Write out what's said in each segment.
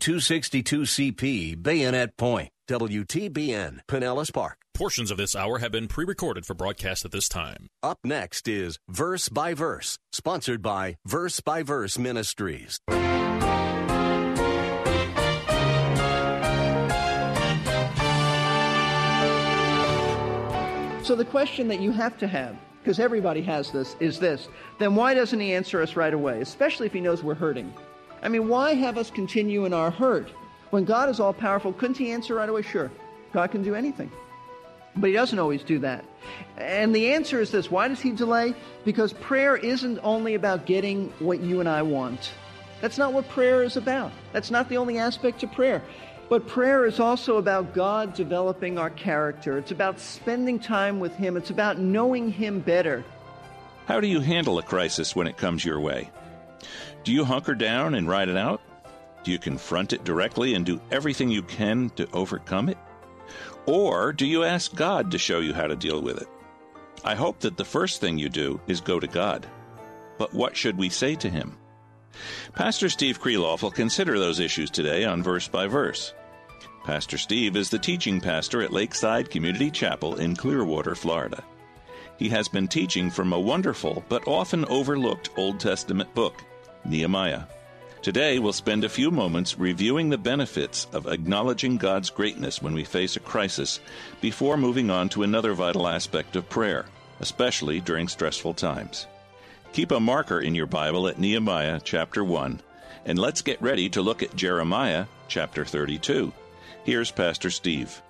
262CP Bayonet Point, WTBN, Pinellas Park. Portions of this hour have been pre recorded for broadcast at this time. Up next is Verse by Verse, sponsored by Verse by Verse Ministries. So the question that you have to have, because everybody has this, is this then why doesn't he answer us right away, especially if he knows we're hurting? I mean, why have us continue in our hurt? When God is all powerful, couldn't he answer right away? Sure. God can do anything. But he doesn't always do that. And the answer is this why does he delay? Because prayer isn't only about getting what you and I want. That's not what prayer is about. That's not the only aspect of prayer. But prayer is also about God developing our character. It's about spending time with Him. It's about knowing Him better. How do you handle a crisis when it comes your way? Do you hunker down and ride it out? Do you confront it directly and do everything you can to overcome it? Or do you ask God to show you how to deal with it? I hope that the first thing you do is go to God. But what should we say to Him? Pastor Steve Kreloff will consider those issues today on Verse by Verse. Pastor Steve is the teaching pastor at Lakeside Community Chapel in Clearwater, Florida. He has been teaching from a wonderful but often overlooked Old Testament book, Nehemiah. Today, we'll spend a few moments reviewing the benefits of acknowledging God's greatness when we face a crisis before moving on to another vital aspect of prayer, especially during stressful times. Keep a marker in your Bible at Nehemiah chapter 1, and let's get ready to look at Jeremiah chapter 32. Here's Pastor Steve.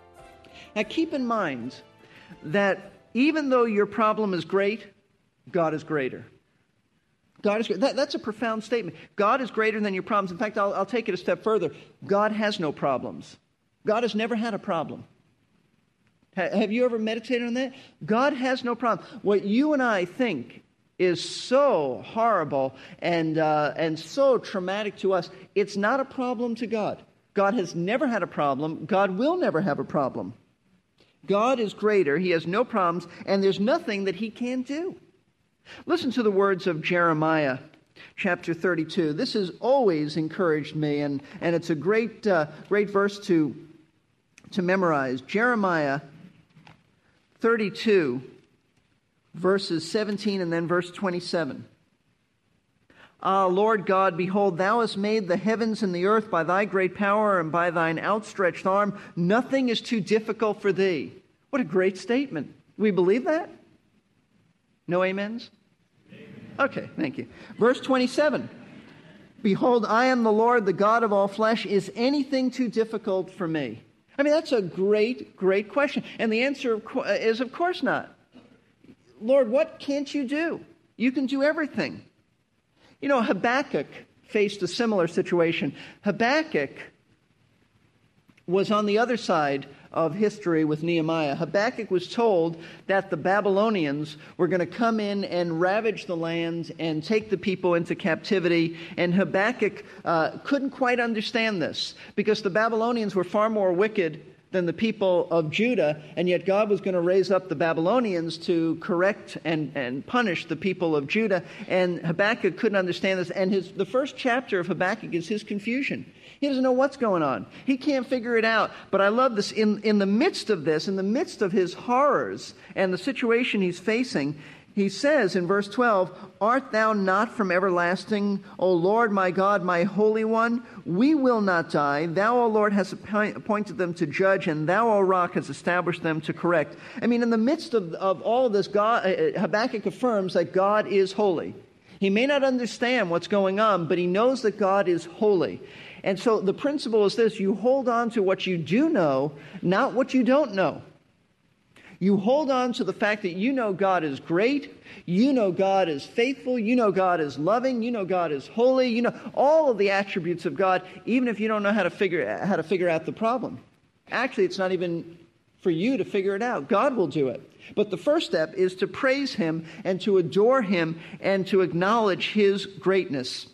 Now, keep in mind that even though your problem is great, God is greater. God is that, that's a profound statement. God is greater than your problems. In fact, I'll, I'll take it a step further. God has no problems. God has never had a problem. Ha, have you ever meditated on that? God has no problem. What you and I think is so horrible and, uh, and so traumatic to us, it's not a problem to God. God has never had a problem. God will never have a problem. God is greater. He has no problems, and there's nothing that he can't do. Listen to the words of Jeremiah chapter 32. This has always encouraged me, and, and it's a great, uh, great verse to, to memorize. Jeremiah 32, verses 17 and then verse 27. Ah, Lord God, behold, thou hast made the heavens and the earth by thy great power and by thine outstretched arm. Nothing is too difficult for thee. What a great statement. We believe that? No amens? Okay, thank you. Verse 27 Behold, I am the Lord, the God of all flesh. Is anything too difficult for me? I mean, that's a great, great question. And the answer uh, is, of course not. Lord, what can't you do? You can do everything. You know, Habakkuk faced a similar situation. Habakkuk was on the other side of history with Nehemiah. Habakkuk was told that the Babylonians were going to come in and ravage the land and take the people into captivity. And Habakkuk uh, couldn't quite understand this because the Babylonians were far more wicked than the people of Judah, and yet God was going to raise up the Babylonians to correct and, and punish the people of Judah. And Habakkuk couldn't understand this. And his, the first chapter of Habakkuk is his confusion. He doesn't know what's going on. He can't figure it out. But I love this. In, in the midst of this, in the midst of his horrors and the situation he's facing, he says in verse 12, Art thou not from everlasting, O Lord my God, my Holy One? We will not die. Thou, O Lord, hast appointed them to judge, and thou, O Rock, hast established them to correct. I mean, in the midst of, of all this, God, uh, Habakkuk affirms that God is holy. He may not understand what's going on, but he knows that God is holy. And so the principle is this you hold on to what you do know, not what you don't know. You hold on to the fact that you know God is great, you know God is faithful, you know God is loving, you know God is holy, you know all of the attributes of God, even if you don't know how to figure, how to figure out the problem. Actually, it's not even for you to figure it out. God will do it. But the first step is to praise Him and to adore Him and to acknowledge His greatness.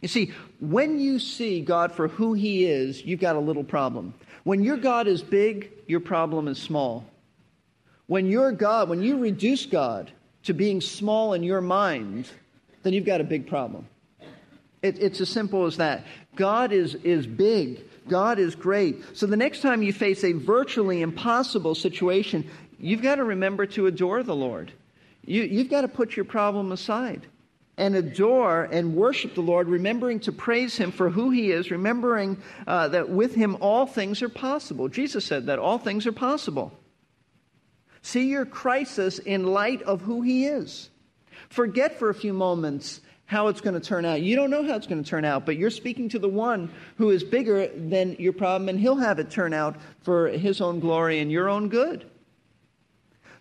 You see, when you see God for who He is, you've got a little problem. When your God is big, your problem is small. When you're God, when you reduce God to being small in your mind, then you've got a big problem. It, it's as simple as that. God is, is big. God is great. So the next time you face a virtually impossible situation, you've got to remember to adore the Lord. You, you've got to put your problem aside and adore and worship the Lord, remembering to praise Him for who He is, remembering uh, that with Him all things are possible. Jesus said that all things are possible. See your crisis in light of who He is. Forget for a few moments how it's going to turn out. You don't know how it's going to turn out, but you're speaking to the one who is bigger than your problem, and He'll have it turn out for His own glory and your own good.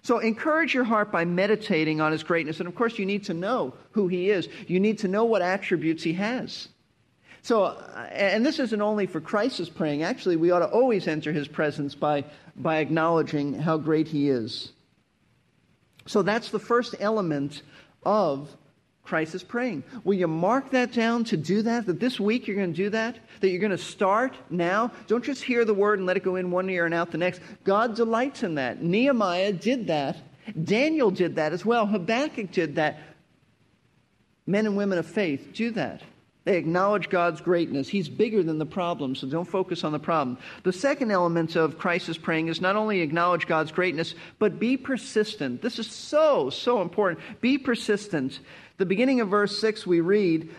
So encourage your heart by meditating on His greatness. And of course, you need to know who He is, you need to know what attributes He has. So, uh, and this isn't only for crisis praying. Actually, we ought to always enter his presence by, by acknowledging how great he is. So that's the first element of crisis praying. Will you mark that down to do that? That this week you're going to do that? That you're going to start now? Don't just hear the word and let it go in one ear and out the next. God delights in that. Nehemiah did that. Daniel did that as well. Habakkuk did that. Men and women of faith do that. They acknowledge God's greatness. He's bigger than the problem, so don't focus on the problem. The second element of crisis praying is not only acknowledge God's greatness, but be persistent. This is so, so important. Be persistent. The beginning of verse 6, we read,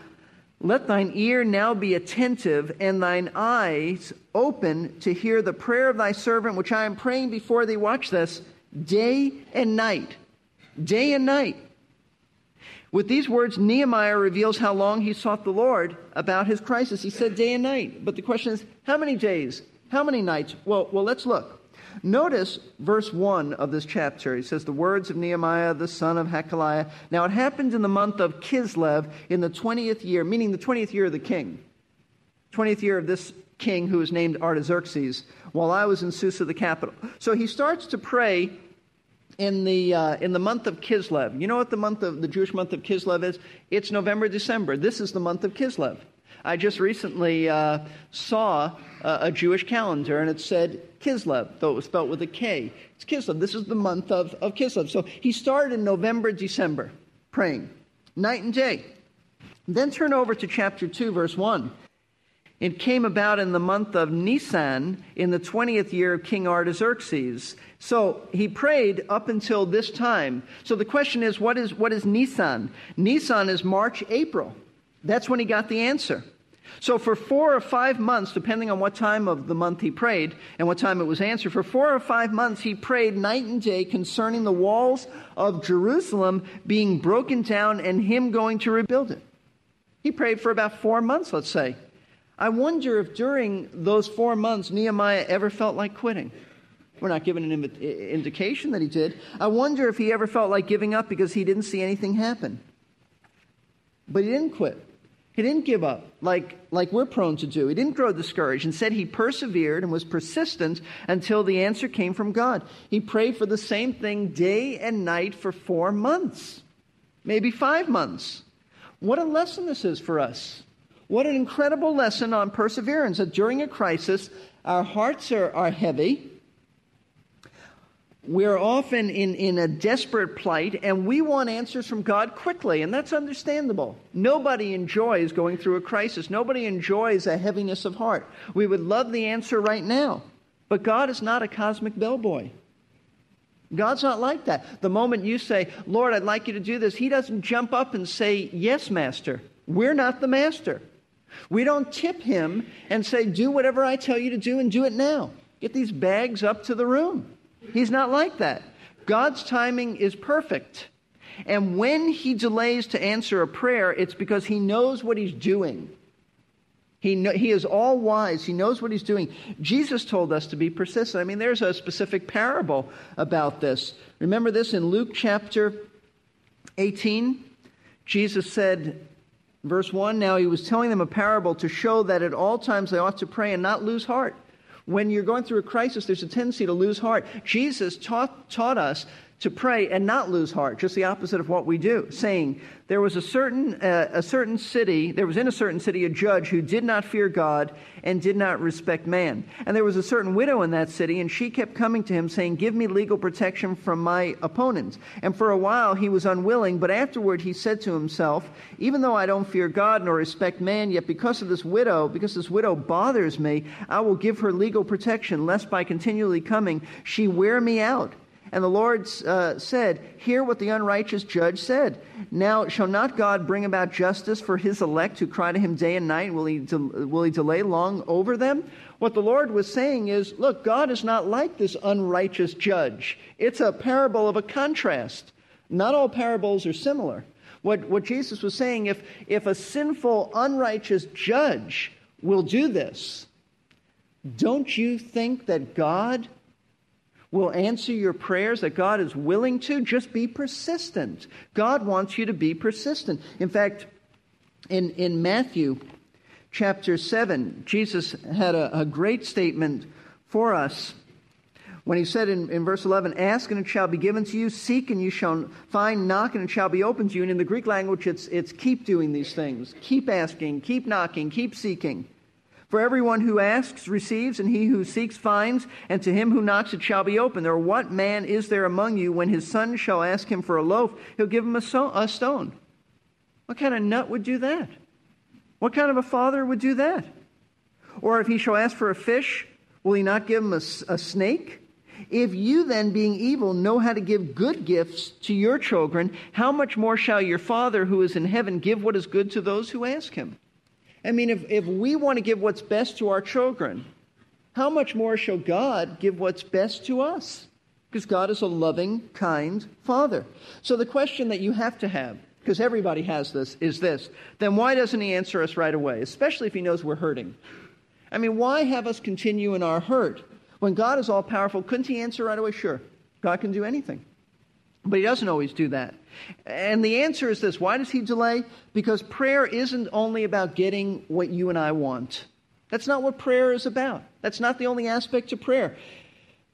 Let thine ear now be attentive, and thine eyes open to hear the prayer of thy servant, which I am praying before thee. Watch this day and night. Day and night with these words, Nehemiah reveals how long he sought the Lord about his crisis. He said day and night. But the question is, how many days? How many nights? Well, well, let's look. Notice verse 1 of this chapter. He says, The words of Nehemiah, the son of Hachaliah. Now it happened in the month of Kislev in the 20th year, meaning the 20th year of the king. 20th year of this king who was named Artaxerxes, while I was in Susa, the capital. So he starts to pray in the, uh, in the month of Kislev. You know what the month of the Jewish month of Kislev is? It's November, December. This is the month of Kislev. I just recently uh, saw a, a Jewish calendar and it said Kislev, though it was spelled with a K. It's Kislev. This is the month of, of Kislev. So he started in November, December, praying night and day. Then turn over to chapter 2, verse 1. It came about in the month of Nisan in the 20th year of King Artaxerxes. So he prayed up until this time. So the question is what is, what is Nisan? Nisan is March, April. That's when he got the answer. So for four or five months, depending on what time of the month he prayed and what time it was answered, for four or five months he prayed night and day concerning the walls of Jerusalem being broken down and him going to rebuild it. He prayed for about four months, let's say. I wonder if during those four months Nehemiah ever felt like quitting. We're not given an indication that he did. I wonder if he ever felt like giving up because he didn't see anything happen. But he didn't quit. He didn't give up like, like we're prone to do. He didn't grow discouraged. Instead, he persevered and was persistent until the answer came from God. He prayed for the same thing day and night for four months, maybe five months. What a lesson this is for us. What an incredible lesson on perseverance that during a crisis, our hearts are, are heavy we're often in, in a desperate plight and we want answers from God quickly, and that's understandable. Nobody enjoys going through a crisis, nobody enjoys a heaviness of heart. We would love the answer right now, but God is not a cosmic bellboy. God's not like that. The moment you say, Lord, I'd like you to do this, He doesn't jump up and say, Yes, Master. We're not the Master. We don't tip Him and say, Do whatever I tell you to do and do it now. Get these bags up to the room. He's not like that. God's timing is perfect. And when he delays to answer a prayer, it's because he knows what he's doing. He, know, he is all wise. He knows what he's doing. Jesus told us to be persistent. I mean, there's a specific parable about this. Remember this in Luke chapter 18? Jesus said, verse 1 Now he was telling them a parable to show that at all times they ought to pray and not lose heart. When you're going through a crisis, there's a tendency to lose heart. Jesus taught, taught us to pray and not lose heart, just the opposite of what we do, saying, There was a certain, uh, a certain city, there was in a certain city a judge who did not fear God and did not respect man. And there was a certain widow in that city, and she kept coming to him, saying, Give me legal protection from my opponents. And for a while he was unwilling, but afterward he said to himself, Even though I don't fear God nor respect man, yet because of this widow, because this widow bothers me, I will give her legal protection, lest by continually coming she wear me out. And the Lord uh, said, Hear what the unrighteous judge said. Now, shall not God bring about justice for his elect who cry to him day and night? Will he, de- will he delay long over them? What the Lord was saying is, Look, God is not like this unrighteous judge. It's a parable of a contrast. Not all parables are similar. What, what Jesus was saying, if, if a sinful, unrighteous judge will do this, don't you think that God will answer your prayers, that God is willing to, just be persistent. God wants you to be persistent. In fact, in, in Matthew chapter 7, Jesus had a, a great statement for us when he said in, in verse 11, Ask and it shall be given to you, seek and you shall find, knock and it shall be opened to you. And in the Greek language, it's, it's keep doing these things. Keep asking, keep knocking, keep seeking. For everyone who asks receives, and he who seeks finds, and to him who knocks it shall be opened. Or what man is there among you when his son shall ask him for a loaf, he'll give him a, so- a stone? What kind of nut would do that? What kind of a father would do that? Or if he shall ask for a fish, will he not give him a, a snake? If you then, being evil, know how to give good gifts to your children, how much more shall your Father who is in heaven give what is good to those who ask him? I mean, if, if we want to give what's best to our children, how much more shall God give what's best to us? Because God is a loving, kind Father. So the question that you have to have, because everybody has this, is this then why doesn't He answer us right away, especially if He knows we're hurting? I mean, why have us continue in our hurt? When God is all powerful, couldn't He answer right away? Sure. God can do anything. But He doesn't always do that. And the answer is this why does he delay? Because prayer isn't only about getting what you and I want. That's not what prayer is about. That's not the only aspect of prayer.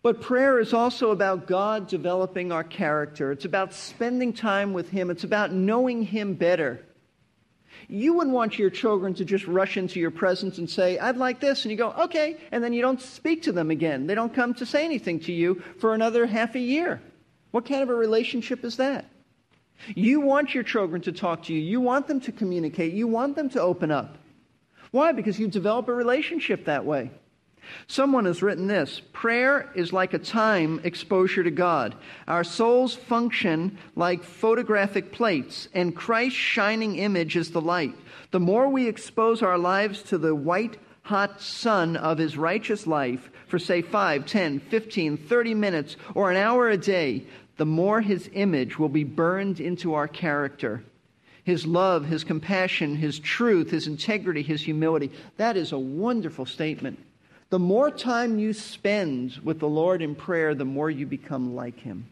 But prayer is also about God developing our character. It's about spending time with Him. It's about knowing Him better. You wouldn't want your children to just rush into your presence and say, I'd like this. And you go, okay. And then you don't speak to them again. They don't come to say anything to you for another half a year. What kind of a relationship is that? You want your children to talk to you. You want them to communicate. You want them to open up. Why? Because you develop a relationship that way. Someone has written this Prayer is like a time exposure to God. Our souls function like photographic plates, and Christ's shining image is the light. The more we expose our lives to the white hot sun of his righteous life for, say, 5, 10, 15, 30 minutes, or an hour a day, the more his image will be burned into our character. His love, his compassion, his truth, his integrity, his humility. That is a wonderful statement. The more time you spend with the Lord in prayer, the more you become like him.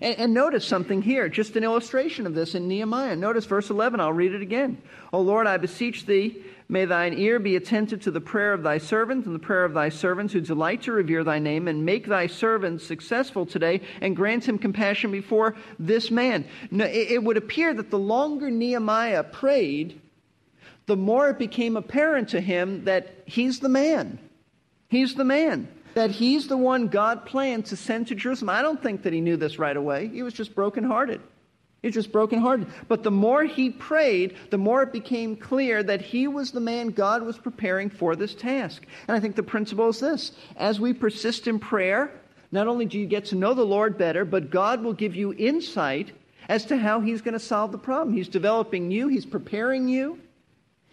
And, and, notice something here, just an illustration of this in Nehemiah. Notice verse 11. I'll read it again. O Lord, I beseech thee, May thine ear be attentive to the prayer of thy servants and the prayer of thy servants who delight to revere thy name, and make thy servant successful today, and grant him compassion before this man. Now, it would appear that the longer Nehemiah prayed, the more it became apparent to him that he's the man. He's the man. That he's the one God planned to send to Jerusalem. I don't think that he knew this right away. He was just brokenhearted. He's just brokenhearted. But the more he prayed, the more it became clear that he was the man God was preparing for this task. And I think the principle is this as we persist in prayer, not only do you get to know the Lord better, but God will give you insight as to how he's going to solve the problem. He's developing you, he's preparing you,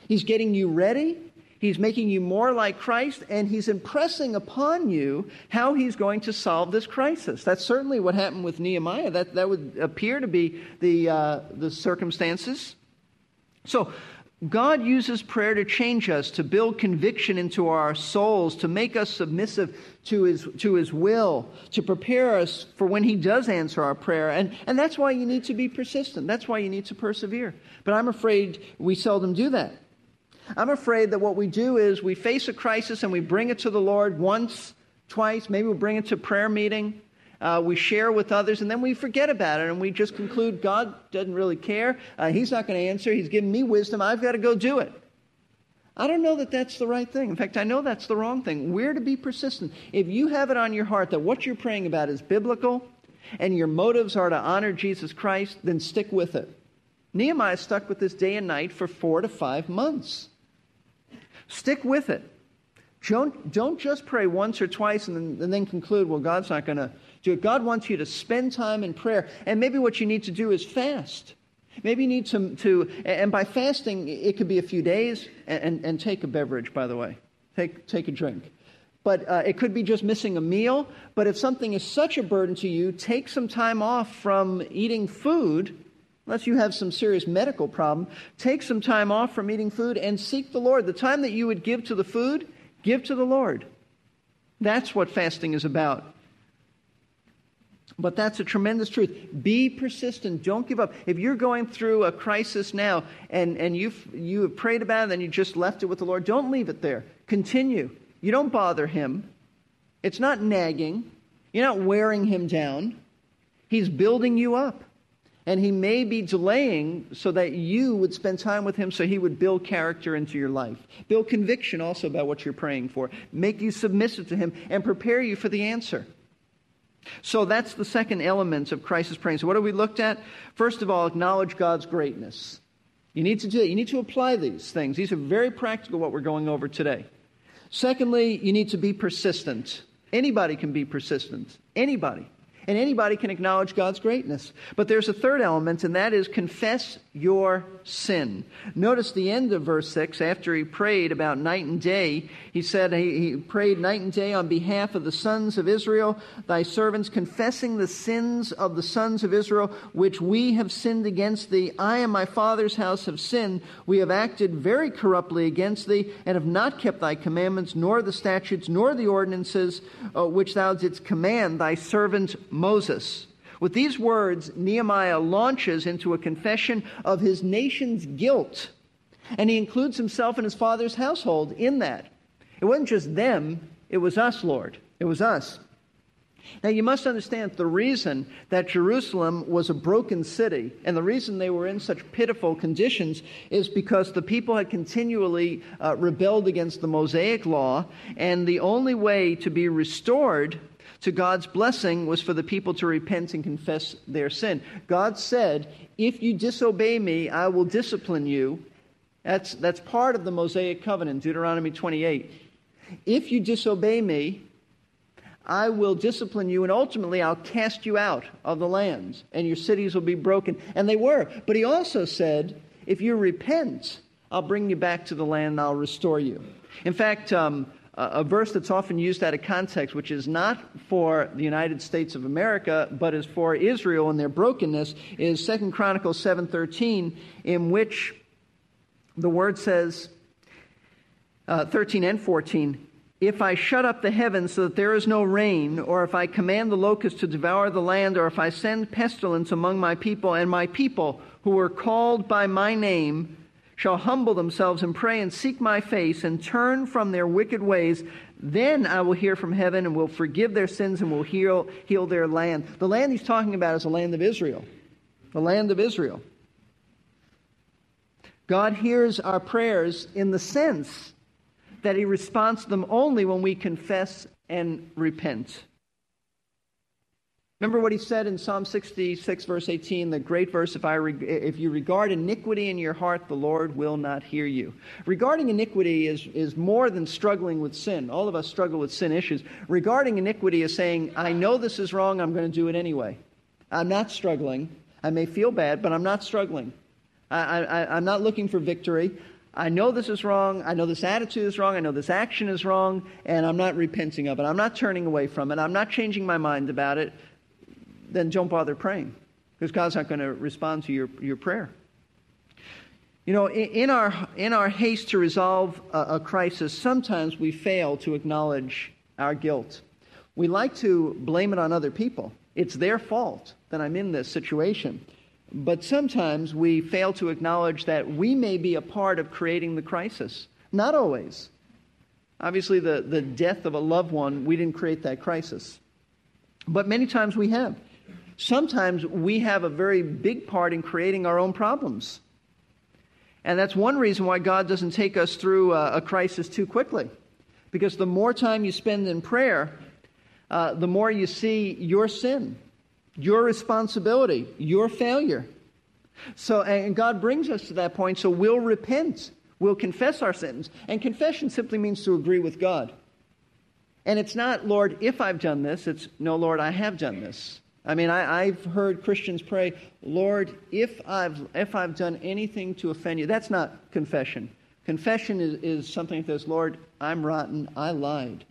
he's getting you ready. He's making you more like Christ, and he's impressing upon you how he's going to solve this crisis. That's certainly what happened with Nehemiah. That, that would appear to be the, uh, the circumstances. So, God uses prayer to change us, to build conviction into our souls, to make us submissive to His, to his will, to prepare us for when He does answer our prayer. And, and that's why you need to be persistent. That's why you need to persevere. But I'm afraid we seldom do that. I'm afraid that what we do is we face a crisis and we bring it to the Lord once, twice, maybe we bring it to prayer meeting, uh, we share with others, and then we forget about it and we just conclude God doesn't really care. Uh, he's not going to answer. He's given me wisdom. I've got to go do it. I don't know that that's the right thing. In fact, I know that's the wrong thing. We're to be persistent. If you have it on your heart that what you're praying about is biblical and your motives are to honor Jesus Christ, then stick with it. Nehemiah stuck with this day and night for four to five months. Stick with it. Don't, don't just pray once or twice and then, and then conclude, well, God's not going to do it. God wants you to spend time in prayer. And maybe what you need to do is fast. Maybe you need to, to and by fasting, it could be a few days, and, and, and take a beverage, by the way. Take, take a drink. But uh, it could be just missing a meal. But if something is such a burden to you, take some time off from eating food, unless you have some serious medical problem. Take some time off from eating food and seek the Lord. The time that you would give to the food, give to the Lord. That's what fasting is about. But that's a tremendous truth. Be persistent. Don't give up. If you're going through a crisis now and, and you've, you have prayed about it and you just left it with the Lord, don't leave it there. Continue. You don't bother Him. It's not nagging. You're not wearing Him down. He's building you up. And He may be delaying so that you would spend time with Him so He would build character into your life. Build conviction also about what you're praying for. Make you submissive to Him and prepare you for the answer. So that's the second element of crisis praying. So what have we looked at? First of all, acknowledge God's greatness. You need to do that. You need to apply these things. These are very practical what we're going over today. Secondly, you need to be persistent. Anybody can be persistent. Anybody. And anybody can acknowledge God's greatness. But there's a third element, and that is confess your sin. Notice the end of verse 6. After he prayed about night and day, he said he, he, prayed night and day on behalf of the sons of Israel, thy servants, confessing the sins of the sons of Israel, which we have sinned against thee. I and my father's house have sinned. We have acted very corruptly against thee, and have not kept thy commandments, nor the statutes, nor the ordinances uh, which thou didst command thy servant Moses. With these words, Nehemiah launches into a confession of his nation's guilt. And he includes himself and his father's household in that. It wasn't just them, it was us, Lord. It was us. Now, you must understand the reason that Jerusalem was a broken city and the reason they were in such pitiful conditions is because the people had continually uh, rebelled against the Mosaic law, and the only way to be restored to God's blessing was for the people to repent and confess their sin. God said, If you disobey me, I will discipline you. That's, that's part of the Mosaic covenant, Deuteronomy 28. If you disobey me, I will discipline you, and ultimately I'll cast you out of the lands, and your cities will be broken. And they were. But he also said, If you repent, I'll bring you back to the land, and I'll restore you. In fact, um, a verse that's often used out of context, which is not for the United States of America, but is for Israel and their brokenness, is Second Chronicles 7.13, in which the word says, uh, 13 and 14, if I shut up the heavens so that there is no rain, or if I command the locusts to devour the land, or if I send pestilence among my people, and my people who are called by my name shall humble themselves and pray and seek my face and turn from their wicked ways, then I will hear from heaven and will forgive their sins and will heal, heal their land. The land he's talking about is the land of Israel. The land of Israel. God hears our prayers in the sense that he responds to them only when we confess and repent. Remember what he said in Psalm 66, verse 18, the great verse if, I reg- if you regard iniquity in your heart, the Lord will not hear you. Regarding iniquity is, is more than struggling with sin. All of us struggle with sin issues. Regarding iniquity is saying, I know this is wrong, I'm going to do it anyway. I'm not struggling. I may feel bad, but I'm not struggling. I, I, I'm not looking for victory. I know this is wrong. I know this attitude is wrong. I know this action is wrong, and I'm not repenting of it. I'm not turning away from it. I'm not changing my mind about it then don't bother praying because God's not going to respond to your, your prayer. You know, in our, in our haste to resolve a, a crisis, sometimes we fail to acknowledge our guilt. We like to blame it on other people. It's their fault that I'm in this situation. But sometimes we fail to acknowledge that we may be a part of creating the crisis. Not always. Obviously, the, the death of a loved one, we didn't create that crisis. But many times we have. Sometimes we have a very big part in creating our own problems. And that's one reason why God doesn't take us through a, a crisis too quickly. Because the more time you spend in prayer, uh, the more you see your sin, your responsibility, your failure. So, and God brings us to that point, so we'll repent. We'll confess our sins. And confession simply means to agree with God. And it's not, Lord, if I've done this, it's, no, Lord, I have done this. I mean, I, have heard Christians pray, Lord, if I've, if I've done anything to offend you, that's not confession. Confession is, is something that says, Lord, I'm rotten, I lied.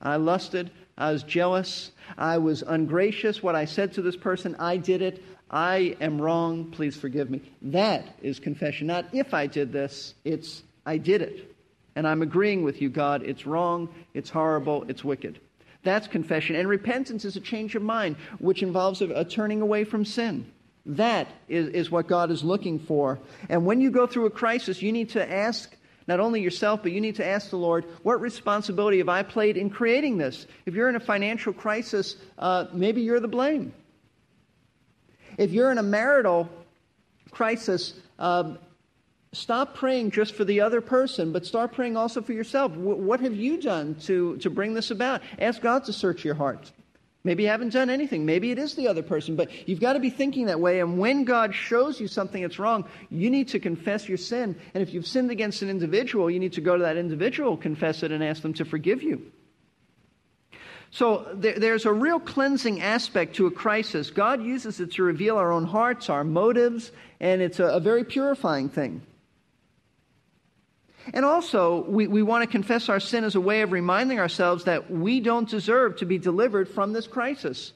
I lusted, I was jealous, I was ungracious. What I said to this person, I did it. I am wrong, please forgive me. That is confession. Not if I did this, it's I did it. And I'm agreeing with you, God, it's wrong, it's horrible, it's wicked. That's confession. And repentance is a change of mind, which involves a, a turning away from sin. That is, is what God is looking for. And when you go through a crisis, you need to ask not only yourself, but you need to ask the Lord, what responsibility have I played in creating this? If you're in a financial crisis, uh, maybe you're the blame. If you're in a marital crisis, um, stop praying just for the other person, but start praying also for yourself. W- what have you done to, to bring this about? Ask God to search your heart. Maybe you haven't done anything. Maybe it is the other person, but you've got to be thinking that way. And when God shows you something that's wrong, you need to confess your sin. And if you've sinned against an individual, you need to go to that individual, confess it, and ask them to forgive you. So there, there's a real cleansing aspect to a crisis. God uses it to reveal our own hearts, our motives, and it's a, a very purifying thing. And also, we, we want to confess our sin as a way of reminding ourselves that we don't deserve to be delivered from this crisis.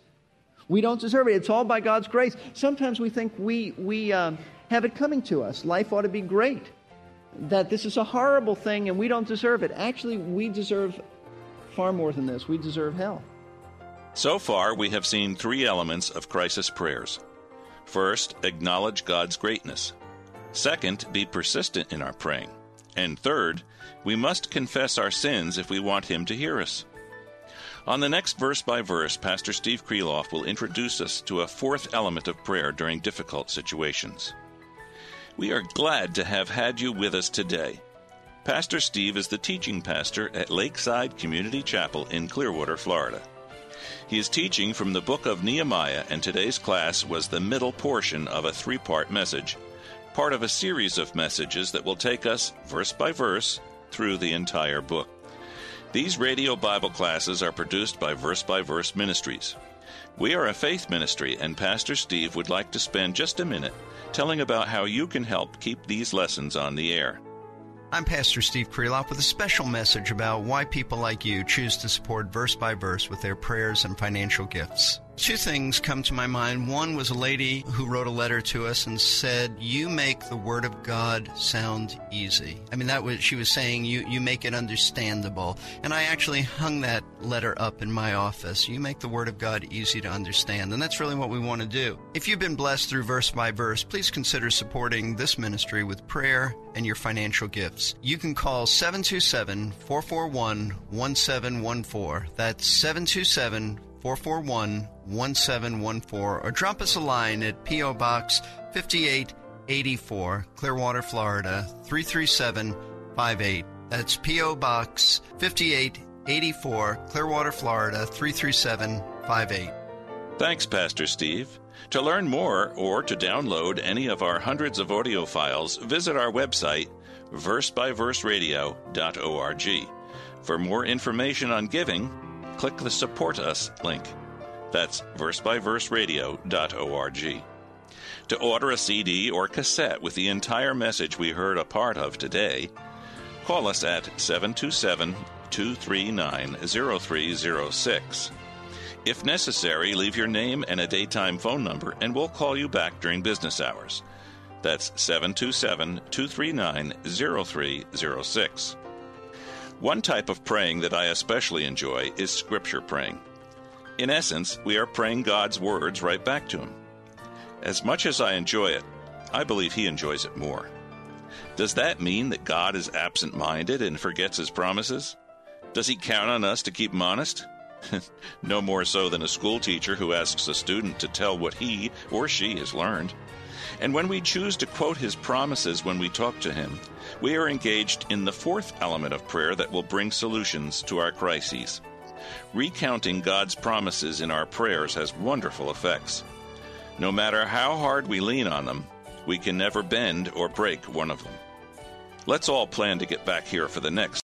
We don't deserve it. It's all by God's grace. Sometimes we think we, we um, have it coming to us. Life ought to be great. That this is a horrible thing and we don't deserve it. Actually, we deserve far more than this. We deserve hell. So far, we have seen three elements of crisis prayers. First, acknowledge God's greatness. Second, be persistent in our praying. And third, we must confess our sins if we want Him to hear us. On the next verse by verse, Pastor Steve Kreloff will introduce us to a fourth element of prayer during difficult situations. We are glad to have had you with us today. Pastor Steve is the teaching pastor at Lakeside Community Chapel in Clearwater, Florida. He is teaching from the book of Nehemiah, and today's class was the middle portion of a three part message part of a series of messages that will take us, verse by verse, through the entire book. These radio Bible classes are produced by Verse by Verse Ministries. We are a faith ministry, and Pastor Steve would like to spend just a minute telling about how you can help keep these lessons on the air. I'm Pastor Steve Kreloff with a special message about why people like you choose to support Verse by Verse with their prayers and financial gifts. Two things come to my mind. One was a lady who wrote a letter to us and said, "You make the Word of God sound easy." I mean, that was she was saying you you make it understandable. And I actually hung that letter up in my office. You make the Word of God easy to understand, and that's really what we want to do. If you've been blessed through verse by verse, please consider supporting this ministry with prayer and your financial gifts. You can call 727-441-1714. That's 727 441 1714 or drop us a line at P.O. Box 5884, Clearwater, Florida 33758. That's P.O. Box 5884, Clearwater, Florida 33758. Thanks, Pastor Steve. To learn more or to download any of our hundreds of audio files, visit our website, versebyverseradio.org. For more information on giving, click the Support Us link. That's versebyverseradio.org. To order a CD or cassette with the entire message we heard a part of today, call us at 727 239 0306. If necessary, leave your name and a daytime phone number, and we'll call you back during business hours. That's 727 239 0306. One type of praying that I especially enjoy is scripture praying. In essence, we are praying God's words right back to Him. As much as I enjoy it, I believe He enjoys it more. Does that mean that God is absent minded and forgets His promises? Does He count on us to keep Him honest? no more so than a school teacher who asks a student to tell what he or she has learned. And when we choose to quote his promises when we talk to him, we are engaged in the fourth element of prayer that will bring solutions to our crises. Recounting God's promises in our prayers has wonderful effects. No matter how hard we lean on them, we can never bend or break one of them. Let's all plan to get back here for the next.